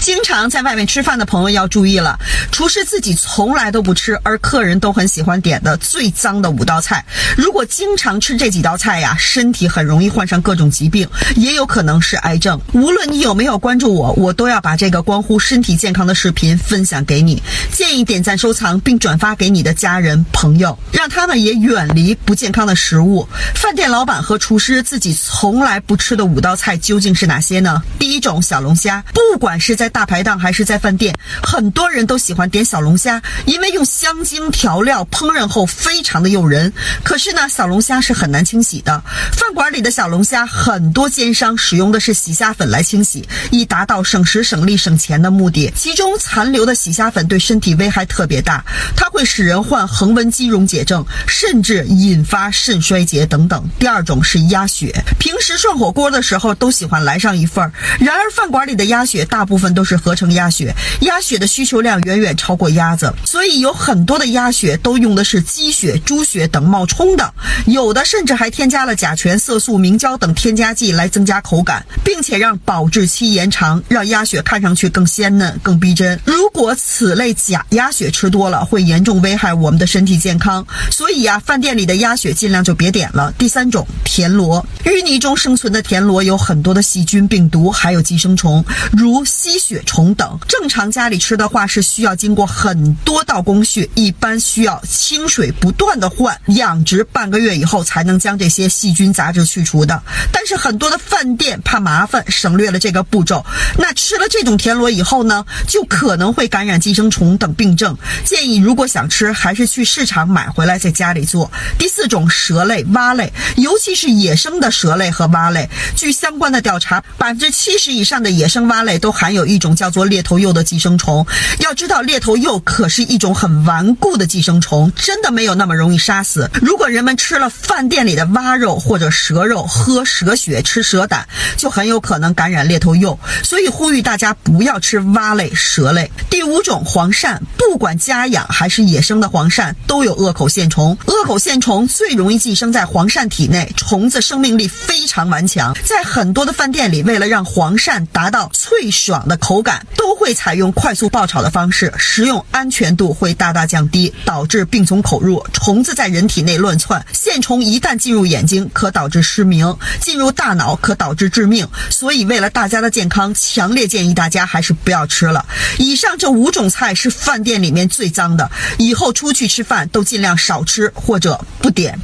经常在外面吃饭的朋友要注意了，厨师自己从来都不吃，而客人都很喜欢点的最脏的五道菜。如果经常吃这几道菜呀，身体很容易患上各种疾病，也有可能是癌症。无论你有没有关注我，我都要把这个关乎身体健康的视频分享给你。建议点赞、收藏并转发给你的家人朋友，让他们也远离不健康的食物。饭店老板和厨师自己从来不吃的五道菜究竟是哪些呢？第一种小龙虾，不管是在大排档还是在饭店，很多人都喜欢点小龙虾，因为用香精调料烹饪后非常的诱人。可是呢，小龙虾是很难清洗的。饭馆里的小龙虾，很多奸商使用的是洗虾粉来清洗，以达到省时省力省钱的目的。其中残留的洗虾粉对身体危害特别大，它会使人患横纹肌溶解症，甚至引发肾衰竭等等。第二种是鸭血，平时涮火锅的时候都喜欢来上一份儿，然而饭馆里的鸭血大部分都是合成鸭血，鸭血的需求量远远超过鸭子，所以有很多的鸭血都用的是鸡血、猪血等冒充的，有的甚至还添加了甲醛、色素、明胶等添加剂来增加口感，并且让保质期延长，让鸭血看上去更鲜嫩、更逼真。如果此类假鸭血吃多了，会严重危害我们的身体健康，所以呀，饭店里的鸭血尽量就别点了。第三种田螺，淤泥中生存的田螺有很多的细菌、病毒，还有寄生虫，如吸血虫等。正常家里吃的话，是需要经过很多道工序，一般需要清水不断的换，养殖半个月以后才能将这些细菌杂质去除的。但是很多的饭店怕麻烦，省略了这个步骤。那吃了这种田螺以后呢，就可能会感染寄生虫等病症。建议如果想吃，还是去市场买回来在家里做。第四种蛇类、蛙类，尤其是野生的蛇类和蛙类。据相关的调查，百分之七十以上的野生蛙类都含有一一种叫做猎头鼬的寄生虫。要知道，猎头鼬可是一种很顽固的寄生虫，真的没有那么容易杀死。如果人们吃了饭店里的蛙肉或者蛇肉，喝蛇血、吃蛇胆，就很有可能感染猎头鼬。所以呼吁大家不要吃蛙类、蛇类。第五种黄鳝，不管家养还是野生的黄鳝，都有恶口线虫。恶口线虫最容易寄生在黄鳝体内，虫子生命力非常顽强。在很多的饭店里，为了让黄鳝达到脆爽的口感，都会采用快速爆炒的方式，食用安全度会大大降低，导致病从口入。虫子在人体内乱窜，线虫一旦进入眼睛，可导致失明；进入大脑，可导致致命。所以，为了大家的健康，强烈建议大家还是不要吃了。以上这五种菜是饭店里面最脏的，以后出去吃饭都尽量少吃或者不点。